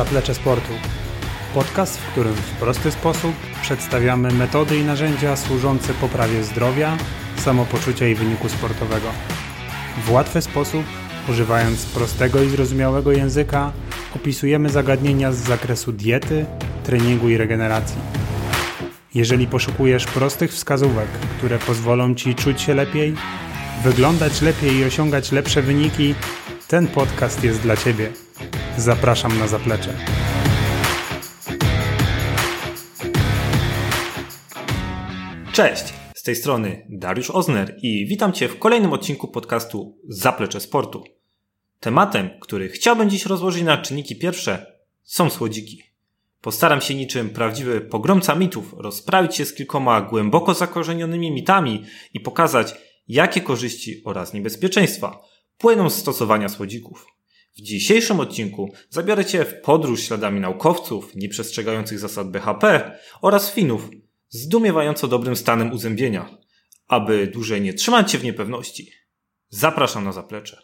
Zaplecze Sportu. Podcast, w którym w prosty sposób przedstawiamy metody i narzędzia służące poprawie zdrowia, samopoczucia i wyniku sportowego. W łatwy sposób, używając prostego i zrozumiałego języka, opisujemy zagadnienia z zakresu diety, treningu i regeneracji. Jeżeli poszukujesz prostych wskazówek, które pozwolą Ci czuć się lepiej, wyglądać lepiej i osiągać lepsze wyniki, ten podcast jest dla Ciebie. Zapraszam na zaplecze. Cześć, z tej strony Dariusz Ozner i witam Cię w kolejnym odcinku podcastu Zaplecze Sportu. Tematem, który chciałbym dziś rozłożyć na czynniki pierwsze, są słodziki. Postaram się niczym prawdziwy pogromca mitów rozprawić się z kilkoma głęboko zakorzenionymi mitami i pokazać, jakie korzyści oraz niebezpieczeństwa płyną z stosowania słodzików. W dzisiejszym odcinku zabiorę Cię w podróż śladami naukowców nieprzestrzegających zasad BHP oraz Finów zdumiewająco dobrym stanem uzębienia. Aby dłużej nie trzymać się w niepewności, zapraszam na zaplecze.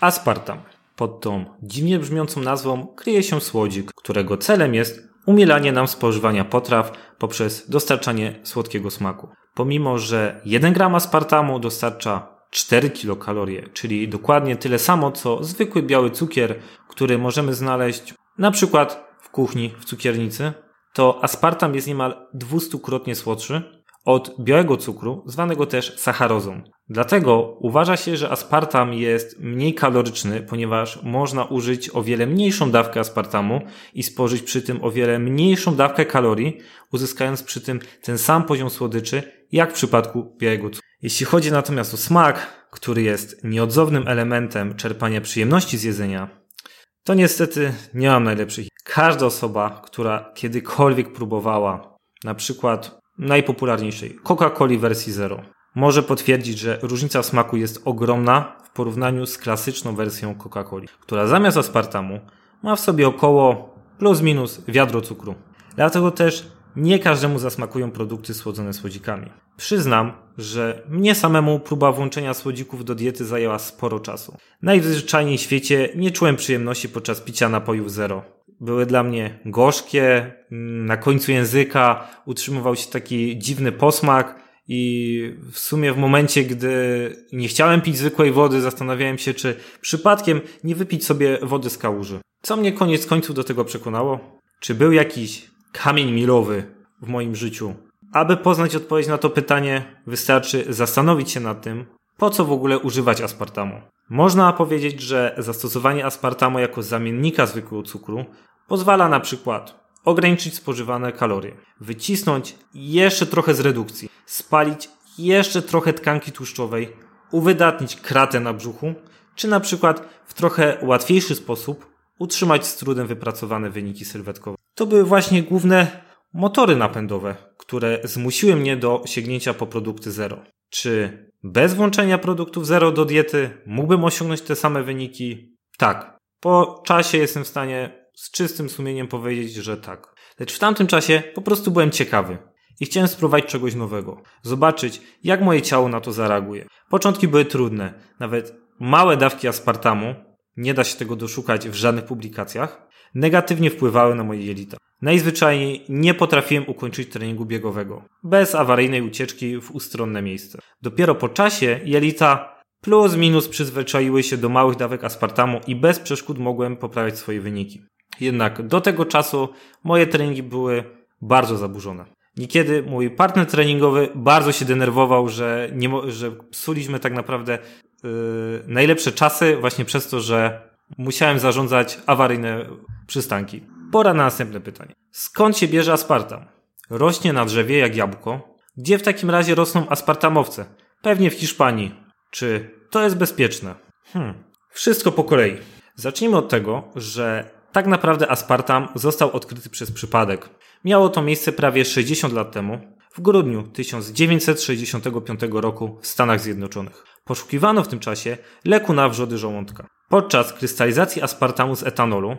Aspartam. Pod tą dziwnie brzmiącą nazwą kryje się słodzik, którego celem jest umilanie nam spożywania potraw poprzez dostarczanie słodkiego smaku. Pomimo, że 1 gram aspartamu dostarcza 4 kilokalorie, czyli dokładnie tyle samo co zwykły biały cukier, który możemy znaleźć na przykład w kuchni w cukiernicy, to aspartam jest niemal 200-krotnie słodszy od białego cukru, zwanego też sacharozą. Dlatego uważa się, że aspartam jest mniej kaloryczny, ponieważ można użyć o wiele mniejszą dawkę aspartamu i spożyć przy tym o wiele mniejszą dawkę kalorii, uzyskując przy tym ten sam poziom słodyczy, jak w przypadku białego cukru. Jeśli chodzi natomiast o smak, który jest nieodzownym elementem czerpania przyjemności z jedzenia, to niestety nie mam najlepszych. Każda osoba, która kiedykolwiek próbowała na przykład najpopularniejszej Coca-Coli wersji zero, może potwierdzić, że różnica w smaku jest ogromna w porównaniu z klasyczną wersją Coca-Coli, która zamiast aspartamu ma w sobie około plus minus wiadro cukru. Dlatego też nie każdemu zasmakują produkty słodzone słodzikami. Przyznam, że mnie samemu próba włączenia słodzików do diety zajęła sporo czasu. Najzwyczajniej w świecie nie czułem przyjemności podczas picia napojów zero. Były dla mnie gorzkie, na końcu języka utrzymywał się taki dziwny posmak i w sumie w momencie, gdy nie chciałem pić zwykłej wody, zastanawiałem się, czy przypadkiem nie wypić sobie wody z kałuży. Co mnie koniec końców do tego przekonało? Czy był jakiś kamień milowy w moim życiu? Aby poznać odpowiedź na to pytanie, wystarczy zastanowić się nad tym, po co w ogóle używać aspartamu. Można powiedzieć, że zastosowanie aspartamu jako zamiennika zwykłego cukru pozwala na przykład ograniczyć spożywane kalorie, wycisnąć jeszcze trochę z redukcji, spalić jeszcze trochę tkanki tłuszczowej, uwydatnić kratę na brzuchu, czy na przykład w trochę łatwiejszy sposób utrzymać z trudem wypracowane wyniki sylwetkowe. To były właśnie główne motory napędowe, które zmusiły mnie do sięgnięcia po produkty zero. Czy bez włączenia produktów zero do diety mógłbym osiągnąć te same wyniki? Tak. Po czasie jestem w stanie z czystym sumieniem powiedzieć, że tak. Lecz w tamtym czasie po prostu byłem ciekawy i chciałem spróbować czegoś nowego. Zobaczyć, jak moje ciało na to zareaguje. Początki były trudne. Nawet małe dawki aspartamu, nie da się tego doszukać w żadnych publikacjach, negatywnie wpływały na moje jelita. Najzwyczajniej nie potrafiłem ukończyć treningu biegowego, bez awaryjnej ucieczki w ustronne miejsce. Dopiero po czasie jelita plus minus przyzwyczaiły się do małych dawek aspartamu i bez przeszkód mogłem poprawiać swoje wyniki. Jednak do tego czasu moje treningi były bardzo zaburzone. Niekiedy mój partner treningowy bardzo się denerwował, że, nie, że psuliśmy tak naprawdę yy, najlepsze czasy właśnie przez to, że musiałem zarządzać awaryjne przystanki. Pora na następne pytanie. Skąd się bierze aspartam? Rośnie na drzewie jak jabłko. Gdzie w takim razie rosną aspartamowce? Pewnie w Hiszpanii. Czy to jest bezpieczne? Hmm. Wszystko po kolei. Zacznijmy od tego, że tak naprawdę aspartam został odkryty przez przypadek. Miało to miejsce prawie 60 lat temu, w grudniu 1965 roku w Stanach Zjednoczonych. Poszukiwano w tym czasie leku na wrzody żołądka. Podczas krystalizacji aspartamu z etanolu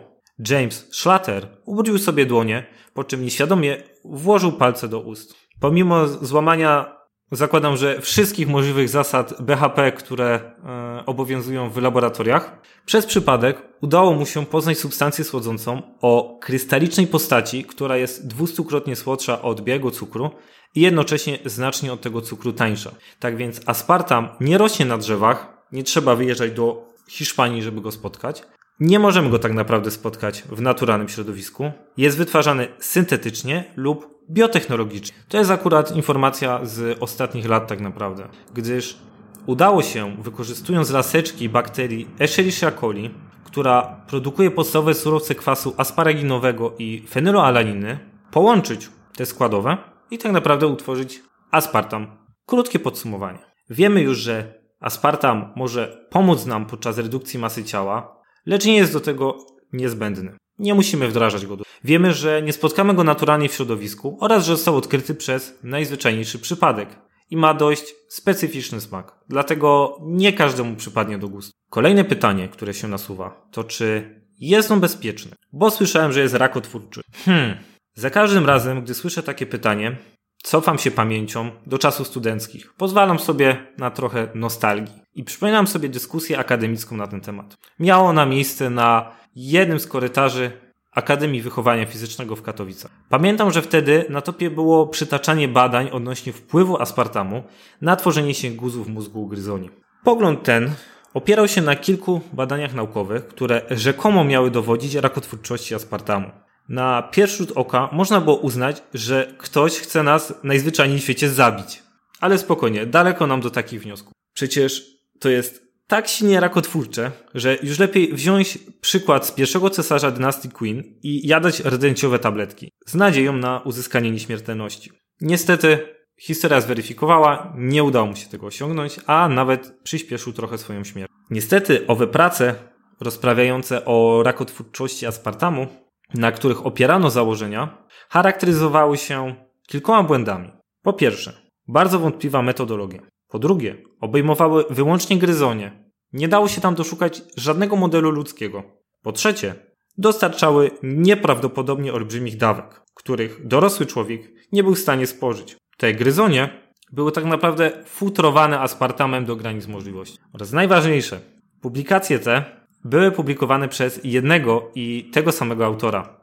James Schlatter ubrudził sobie dłonie, po czym nieświadomie włożył palce do ust. Pomimo złamania zakładam, że wszystkich możliwych zasad BHP, które e, obowiązują w laboratoriach, przez przypadek udało mu się poznać substancję słodzącą o krystalicznej postaci, która jest dwustukrotnie słodsza od białego cukru i jednocześnie znacznie od tego cukru tańsza. Tak więc aspartam nie rośnie na drzewach, nie trzeba wyjeżdżać do Hiszpanii, żeby go spotkać. Nie możemy go tak naprawdę spotkać w naturalnym środowisku. Jest wytwarzany syntetycznie lub biotechnologicznie. To jest akurat informacja z ostatnich lat tak naprawdę, gdyż udało się, wykorzystując laseczki bakterii Escherichia coli, która produkuje podstawowe surowce kwasu asparaginowego i fenyloalaniny, połączyć te składowe i tak naprawdę utworzyć aspartam. Krótkie podsumowanie. Wiemy już, że aspartam może pomóc nam podczas redukcji masy ciała, lecz nie jest do tego niezbędny. Nie musimy wdrażać go. Wiemy, że nie spotkamy go naturalnie w środowisku oraz, że został odkryty przez najzwyczajniejszy przypadek i ma dość specyficzny smak. Dlatego nie każdemu przypadnie do gustu. Kolejne pytanie, które się nasuwa, to czy jest on bezpieczny? Bo słyszałem, że jest rakotwórczy. Hmm. Za każdym razem, gdy słyszę takie pytanie, cofam się pamięcią do czasów studenckich. Pozwalam sobie na trochę nostalgii i przypominam sobie dyskusję akademicką na ten temat. Miało ona miejsce na jednym z korytarzy Akademii Wychowania Fizycznego w Katowicach. Pamiętam, że wtedy na topie było przytaczanie badań odnośnie wpływu aspartamu na tworzenie się guzów mózgu gryzoni. Pogląd ten opierał się na kilku badaniach naukowych, które rzekomo miały dowodzić rakotwórczości aspartamu. Na pierwszy rzut oka można było uznać, że ktoś chce nas najzwyczajniej w świecie zabić. Ale spokojnie, daleko nam do takich wniosków. Przecież to jest tak silnie rakotwórcze, że już lepiej wziąć przykład z pierwszego cesarza dynastii Queen i jadać rdzęciowe tabletki z nadzieją na uzyskanie nieśmiertelności. Niestety historia zweryfikowała, nie udało mu się tego osiągnąć, a nawet przyspieszył trochę swoją śmierć. Niestety owe prace rozprawiające o rakotwórczości aspartamu, na których opierano założenia, charakteryzowały się kilkoma błędami. Po pierwsze, bardzo wątpliwa metodologia. Po drugie, obejmowały wyłącznie gryzonie. Nie dało się tam doszukać żadnego modelu ludzkiego. Po trzecie, dostarczały nieprawdopodobnie olbrzymich dawek, których dorosły człowiek nie był w stanie spożyć. Te gryzonie były tak naprawdę futrowane aspartamem do granic możliwości. Oraz najważniejsze, publikacje te były publikowane przez jednego i tego samego autora.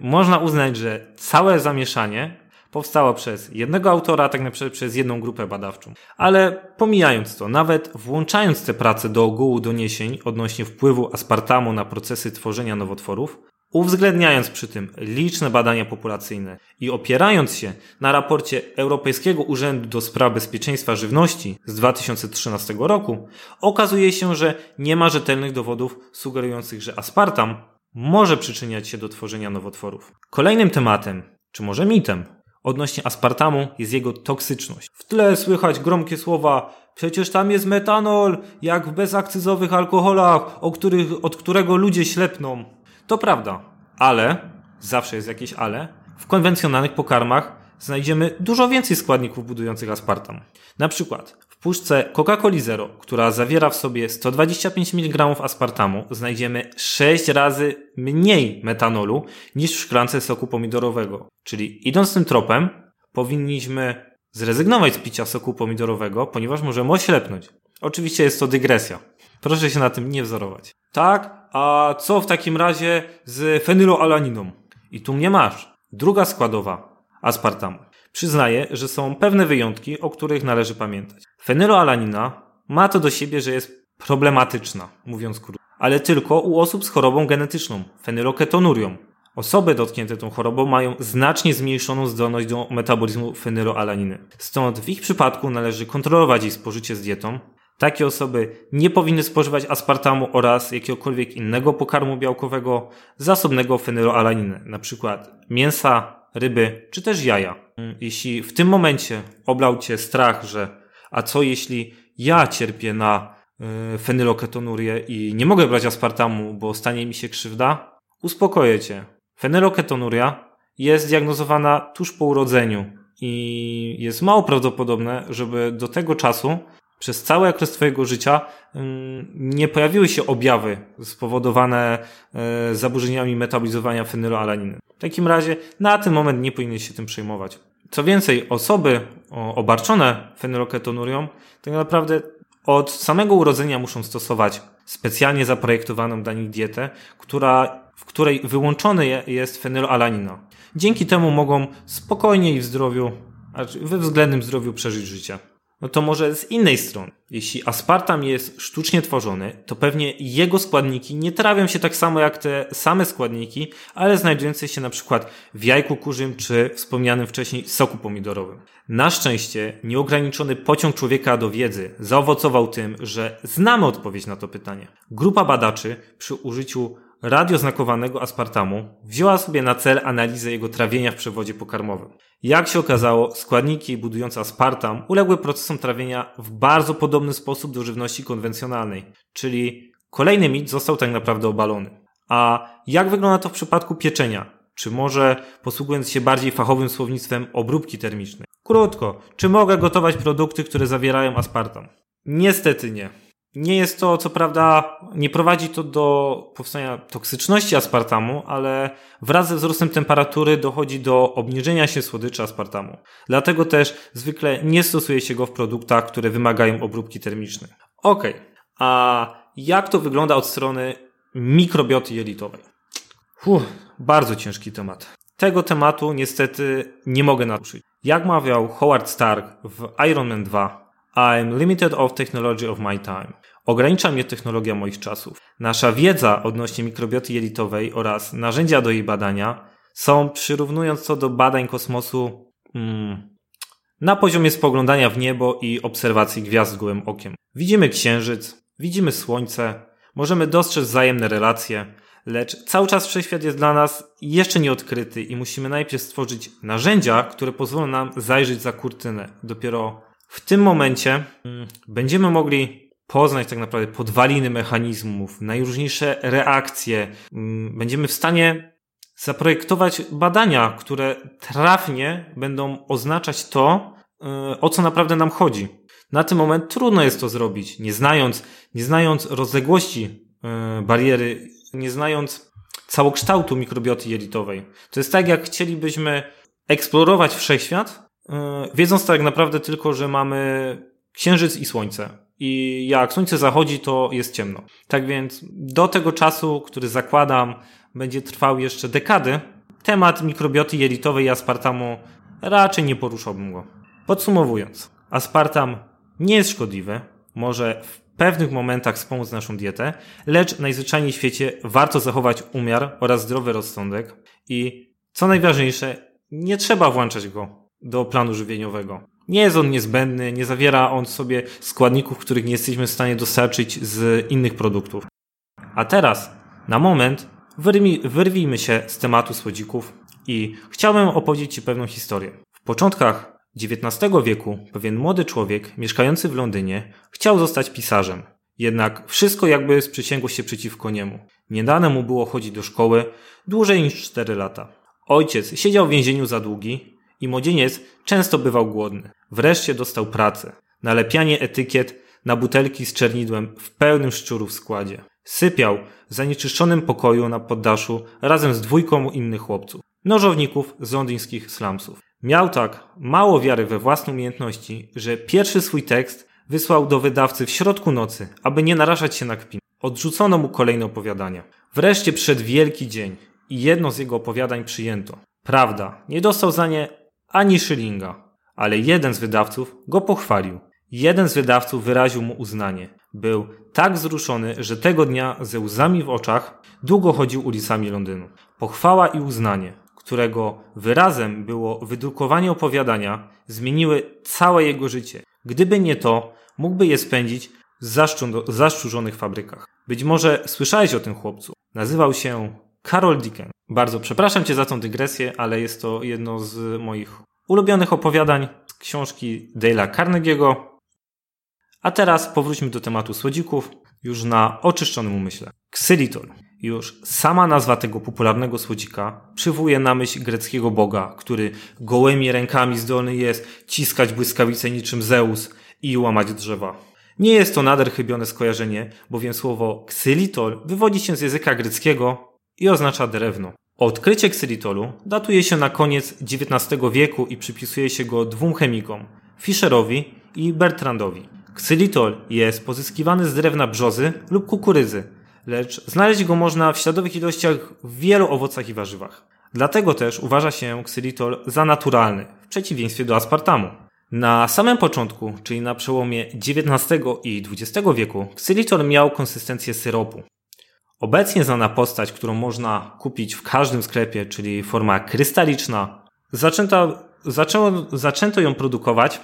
Można uznać, że całe zamieszanie powstała przez jednego autora, tak naprawdę przez jedną grupę badawczą. Ale pomijając to, nawet włączając te prace do ogółu doniesień odnośnie wpływu aspartamu na procesy tworzenia nowotworów, uwzględniając przy tym liczne badania populacyjne i opierając się na raporcie Europejskiego Urzędu do Spraw Bezpieczeństwa Żywności z 2013 roku, okazuje się, że nie ma rzetelnych dowodów sugerujących, że aspartam może przyczyniać się do tworzenia nowotworów. Kolejnym tematem, czy może mitem, odnośnie aspartamu jest jego toksyczność. W tle słychać gromkie słowa Przecież tam jest metanol, jak w bezakcyzowych alkoholach, o których, od którego ludzie ślepną. To prawda, ale, zawsze jest jakieś ale, w konwencjonalnych pokarmach znajdziemy dużo więcej składników budujących aspartam. Na przykład w puszce Coca-Coli Zero, która zawiera w sobie 125 mg aspartamu, znajdziemy 6 razy mniej metanolu niż w szklance soku pomidorowego. Czyli idąc tym tropem, powinniśmy zrezygnować z picia soku pomidorowego, ponieważ możemy oślepnąć. Oczywiście jest to dygresja. Proszę się na tym nie wzorować. Tak, a co w takim razie z fenyloalaniną? I tu mnie masz. Druga składowa aspartamu. Przyznaję, że są pewne wyjątki, o których należy pamiętać. Fenyloalanina ma to do siebie, że jest problematyczna, mówiąc krótko, ale tylko u osób z chorobą genetyczną, fenyloketonurią. Osoby dotknięte tą chorobą mają znacznie zmniejszoną zdolność do metabolizmu fenyloalaniny. Stąd w ich przypadku należy kontrolować ich spożycie z dietą. Takie osoby nie powinny spożywać aspartamu oraz jakiegokolwiek innego pokarmu białkowego zasobnego fenyloalaniny, np. mięsa, ryby czy też jaja. Jeśli w tym momencie oblał cię strach, że a co jeśli ja cierpię na yy, fenyloketonurię i nie mogę brać aspartamu, bo stanie mi się krzywda, uspokoję cię. Fenyloketonuria jest diagnozowana tuż po urodzeniu i jest mało prawdopodobne, żeby do tego czasu przez cały okres Twojego życia nie pojawiły się objawy spowodowane e, zaburzeniami metabolizowania fenyloalaniny. W takim razie na ten moment nie powinien się tym przejmować. Co więcej, osoby obarczone fenyloketonurią, tak naprawdę od samego urodzenia muszą stosować specjalnie zaprojektowaną dla nich dietę, która, w której wyłączony jest fenylalanina. Dzięki temu mogą spokojnie i w zdrowiu, we względnym zdrowiu przeżyć życie. No to może z innej strony. Jeśli aspartam jest sztucznie tworzony, to pewnie jego składniki nie trawią się tak samo jak te same składniki, ale znajdujące się na przykład w jajku kurzym czy wspomnianym wcześniej soku pomidorowym. Na szczęście nieograniczony pociąg człowieka do wiedzy zaowocował tym, że znamy odpowiedź na to pytanie. Grupa badaczy przy użyciu radioznakowanego aspartamu wzięła sobie na cel analizę jego trawienia w przewodzie pokarmowym. Jak się okazało, składniki budujące aspartam uległy procesom trawienia w bardzo podobny sposób do żywności konwencjonalnej, czyli kolejny mit został tak naprawdę obalony. A jak wygląda to w przypadku pieczenia? Czy może posługując się bardziej fachowym słownictwem obróbki termicznej? Krótko, czy mogę gotować produkty, które zawierają aspartam? Niestety nie. Nie jest to, co prawda, nie prowadzi to do powstania toksyczności aspartamu, ale wraz ze wzrostem temperatury dochodzi do obniżenia się słodyczy aspartamu. Dlatego też zwykle nie stosuje się go w produktach, które wymagają obróbki termicznej. Ok, a jak to wygląda od strony mikrobioty jelitowej? Uff, bardzo ciężki temat. Tego tematu niestety nie mogę naruszyć. Jak mawiał Howard Stark w Iron Man 2, I'm limited of technology of my time. Ogranicza mnie technologia moich czasów. Nasza wiedza odnośnie mikrobioty jelitowej oraz narzędzia do jej badania są, przyrównując to do badań kosmosu, mm, na poziomie spoglądania w niebo i obserwacji gwiazd gołym okiem. Widzimy księżyc, widzimy słońce, możemy dostrzec wzajemne relacje, lecz cały czas wszechświat jest dla nas jeszcze nieodkryty i musimy najpierw stworzyć narzędzia, które pozwolą nam zajrzeć za kurtynę. Dopiero w tym momencie mm, będziemy mogli poznać tak naprawdę podwaliny mechanizmów, najróżniejsze reakcje. Mm, będziemy w stanie zaprojektować badania, które trafnie będą oznaczać to, y, o co naprawdę nam chodzi. Na ten moment trudno jest to zrobić, nie znając, nie znając rozległości y, bariery, nie znając całokształtu mikrobioty jelitowej. To jest tak, jak chcielibyśmy eksplorować wszechświat, wiedząc tak naprawdę tylko, że mamy księżyc i słońce. I jak słońce zachodzi, to jest ciemno. Tak więc do tego czasu, który zakładam, będzie trwał jeszcze dekady, temat mikrobioty jelitowej i aspartamu raczej nie poruszałbym go. Podsumowując, aspartam nie jest szkodliwy, może w pewnych momentach wspomóc naszą dietę, lecz najzwyczajniej w świecie warto zachować umiar oraz zdrowy rozsądek i co najważniejsze, nie trzeba włączać go do planu żywieniowego. Nie jest on niezbędny, nie zawiera on w sobie składników, których nie jesteśmy w stanie dostarczyć z innych produktów. A teraz, na moment, wyrwijmy się z tematu słodzików i chciałbym opowiedzieć Ci pewną historię. W początkach XIX wieku pewien młody człowiek mieszkający w Londynie chciał zostać pisarzem. Jednak wszystko jakby sprzysięgło się przeciwko niemu. Nie dane mu było chodzić do szkoły dłużej niż 4 lata. Ojciec siedział w więzieniu za długi, i młodzieniec często bywał głodny. Wreszcie dostał pracę. Nalepianie etykiet na butelki z czernidłem w pełnym szczurów składzie. Sypiał w zanieczyszczonym pokoju na poddaszu razem z dwójką innych chłopców, nożowników z londyńskich slumsów. Miał tak mało wiary we własne umiejętności, że pierwszy swój tekst wysłał do wydawcy w środku nocy, aby nie narażać się na kpin. Odrzucono mu kolejne opowiadania. Wreszcie przed wielki dzień i jedno z jego opowiadań przyjęto. Prawda, nie dostał za nie ani szylinga. Ale jeden z wydawców go pochwalił. Jeden z wydawców wyraził mu uznanie. Był tak wzruszony, że tego dnia ze łzami w oczach długo chodził ulicami Londynu. Pochwała i uznanie, którego wyrazem było wydrukowanie opowiadania, zmieniły całe jego życie. Gdyby nie to, mógłby je spędzić w zaszczurzonych fabrykach. Być może słyszałeś o tym chłopcu. Nazywał się Carol Dickens. Bardzo przepraszam Cię za tą dygresję, ale jest to jedno z moich ulubionych opowiadań z książki Dale'a Carnegie'ego. A teraz powróćmy do tematu słodzików, już na oczyszczonym umyśle. Xylitol. Już sama nazwa tego popularnego słodzika przywołuje na myśl greckiego boga, który gołymi rękami zdolny jest ciskać błyskawice niczym Zeus i łamać drzewa. Nie jest to nader chybione skojarzenie, bowiem słowo xylitol wywodzi się z języka greckiego i oznacza drewno. Odkrycie ksylitolu datuje się na koniec XIX wieku i przypisuje się go dwóm chemikom Fischerowi i Bertrandowi. Ksylitol jest pozyskiwany z drewna brzozy lub kukurydzy, lecz znaleźć go można w śladowych ilościach w wielu owocach i warzywach. Dlatego też uważa się ksylitol za naturalny, w przeciwieństwie do aspartamu. Na samym początku, czyli na przełomie XIX i XX wieku, ksylitol miał konsystencję syropu. Obecnie znana postać, którą można kupić w każdym sklepie, czyli forma krystaliczna, zaczęto, zaczęło, zaczęto ją produkować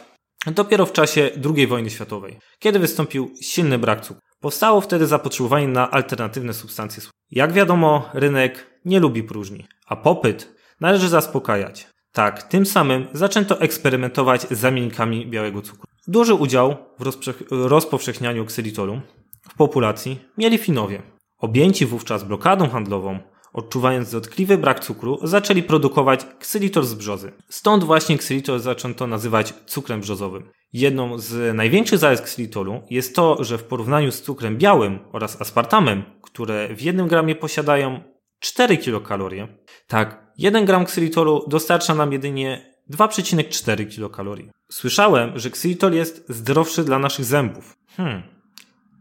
dopiero w czasie II wojny światowej, kiedy wystąpił silny brak cukru. Powstało wtedy zapotrzebowanie na alternatywne substancje. Jak wiadomo, rynek nie lubi próżni, a popyt należy zaspokajać. Tak, tym samym zaczęto eksperymentować z zamienikami białego cukru. Duży udział w rozpowszechnianiu ksylitolu w populacji mieli Finowie. Objęci wówczas blokadą handlową, odczuwając dotkliwy brak cukru, zaczęli produkować ksylitol z brzozy. Stąd właśnie ksylitol zaczęto nazywać cukrem brzozowym. Jedną z największych zalet ksylitolu jest to, że w porównaniu z cukrem białym oraz aspartamem, które w jednym gramie posiadają 4 kilokalorie, tak, 1 gram ksylitolu dostarcza nam jedynie 2,4 kilokalorii. Słyszałem, że ksylitol jest zdrowszy dla naszych zębów. Hmm.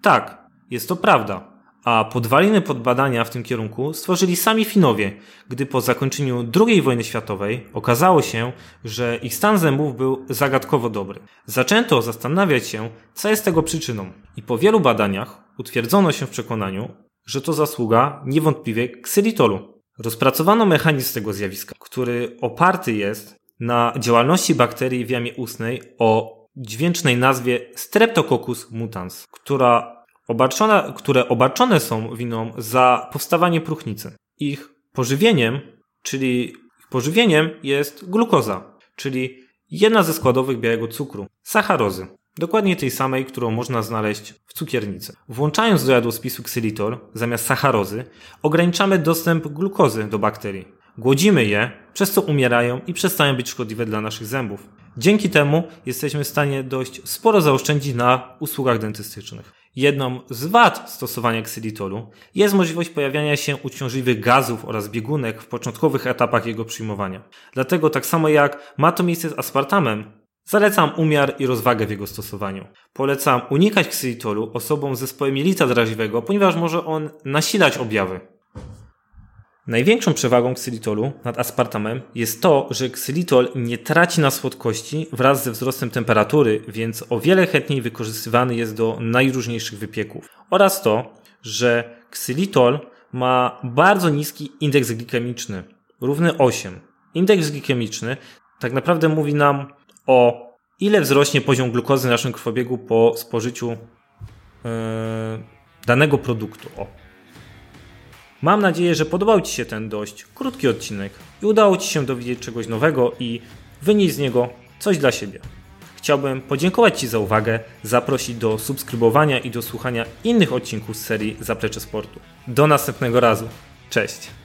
Tak, jest to prawda a podwaliny pod badania w tym kierunku stworzyli sami Finowie, gdy po zakończeniu II wojny światowej okazało się, że ich stan zębów był zagadkowo dobry. Zaczęto zastanawiać się, co jest tego przyczyną i po wielu badaniach utwierdzono się w przekonaniu, że to zasługa niewątpliwie ksylitolu. Rozpracowano mechanizm tego zjawiska, który oparty jest na działalności bakterii w jamie ustnej o dźwięcznej nazwie Streptococcus mutans, która obarczone, które obarczone są winą za powstawanie próchnicy. Ich pożywieniem, czyli pożywieniem jest glukoza, czyli jedna ze składowych białego cukru, sacharozy. Dokładnie tej samej, którą można znaleźć w cukiernicy. Włączając do jadłospisu ksylitol zamiast sacharozy, ograniczamy dostęp glukozy do bakterii. Głodzimy je, przez co umierają i przestają być szkodliwe dla naszych zębów. Dzięki temu jesteśmy w stanie dość sporo zaoszczędzić na usługach dentystycznych. Jedną z wad stosowania ksylitolu jest możliwość pojawiania się uciążliwych gazów oraz biegunek w początkowych etapach jego przyjmowania. Dlatego tak samo jak ma to miejsce z aspartamem, zalecam umiar i rozwagę w jego stosowaniu. Polecam unikać ksylitolu osobom z zespołem jelita drażliwego, ponieważ może on nasilać objawy. Największą przewagą ksylitolu nad aspartamem jest to, że ksylitol nie traci na słodkości wraz ze wzrostem temperatury, więc o wiele chętniej wykorzystywany jest do najróżniejszych wypieków. Oraz to, że ksylitol ma bardzo niski indeks glikemiczny, równy 8. Indeks glikemiczny tak naprawdę mówi nam o ile wzrośnie poziom glukozy w naszym krwobiegu po spożyciu yy, danego produktu. O. Mam nadzieję, że podobał Ci się ten dość krótki odcinek i udało Ci się dowiedzieć czegoś nowego i wynieść z niego coś dla siebie. Chciałbym podziękować Ci za uwagę, zaprosić do subskrybowania i do słuchania innych odcinków z serii Zaplecze Sportu. Do następnego razu. Cześć!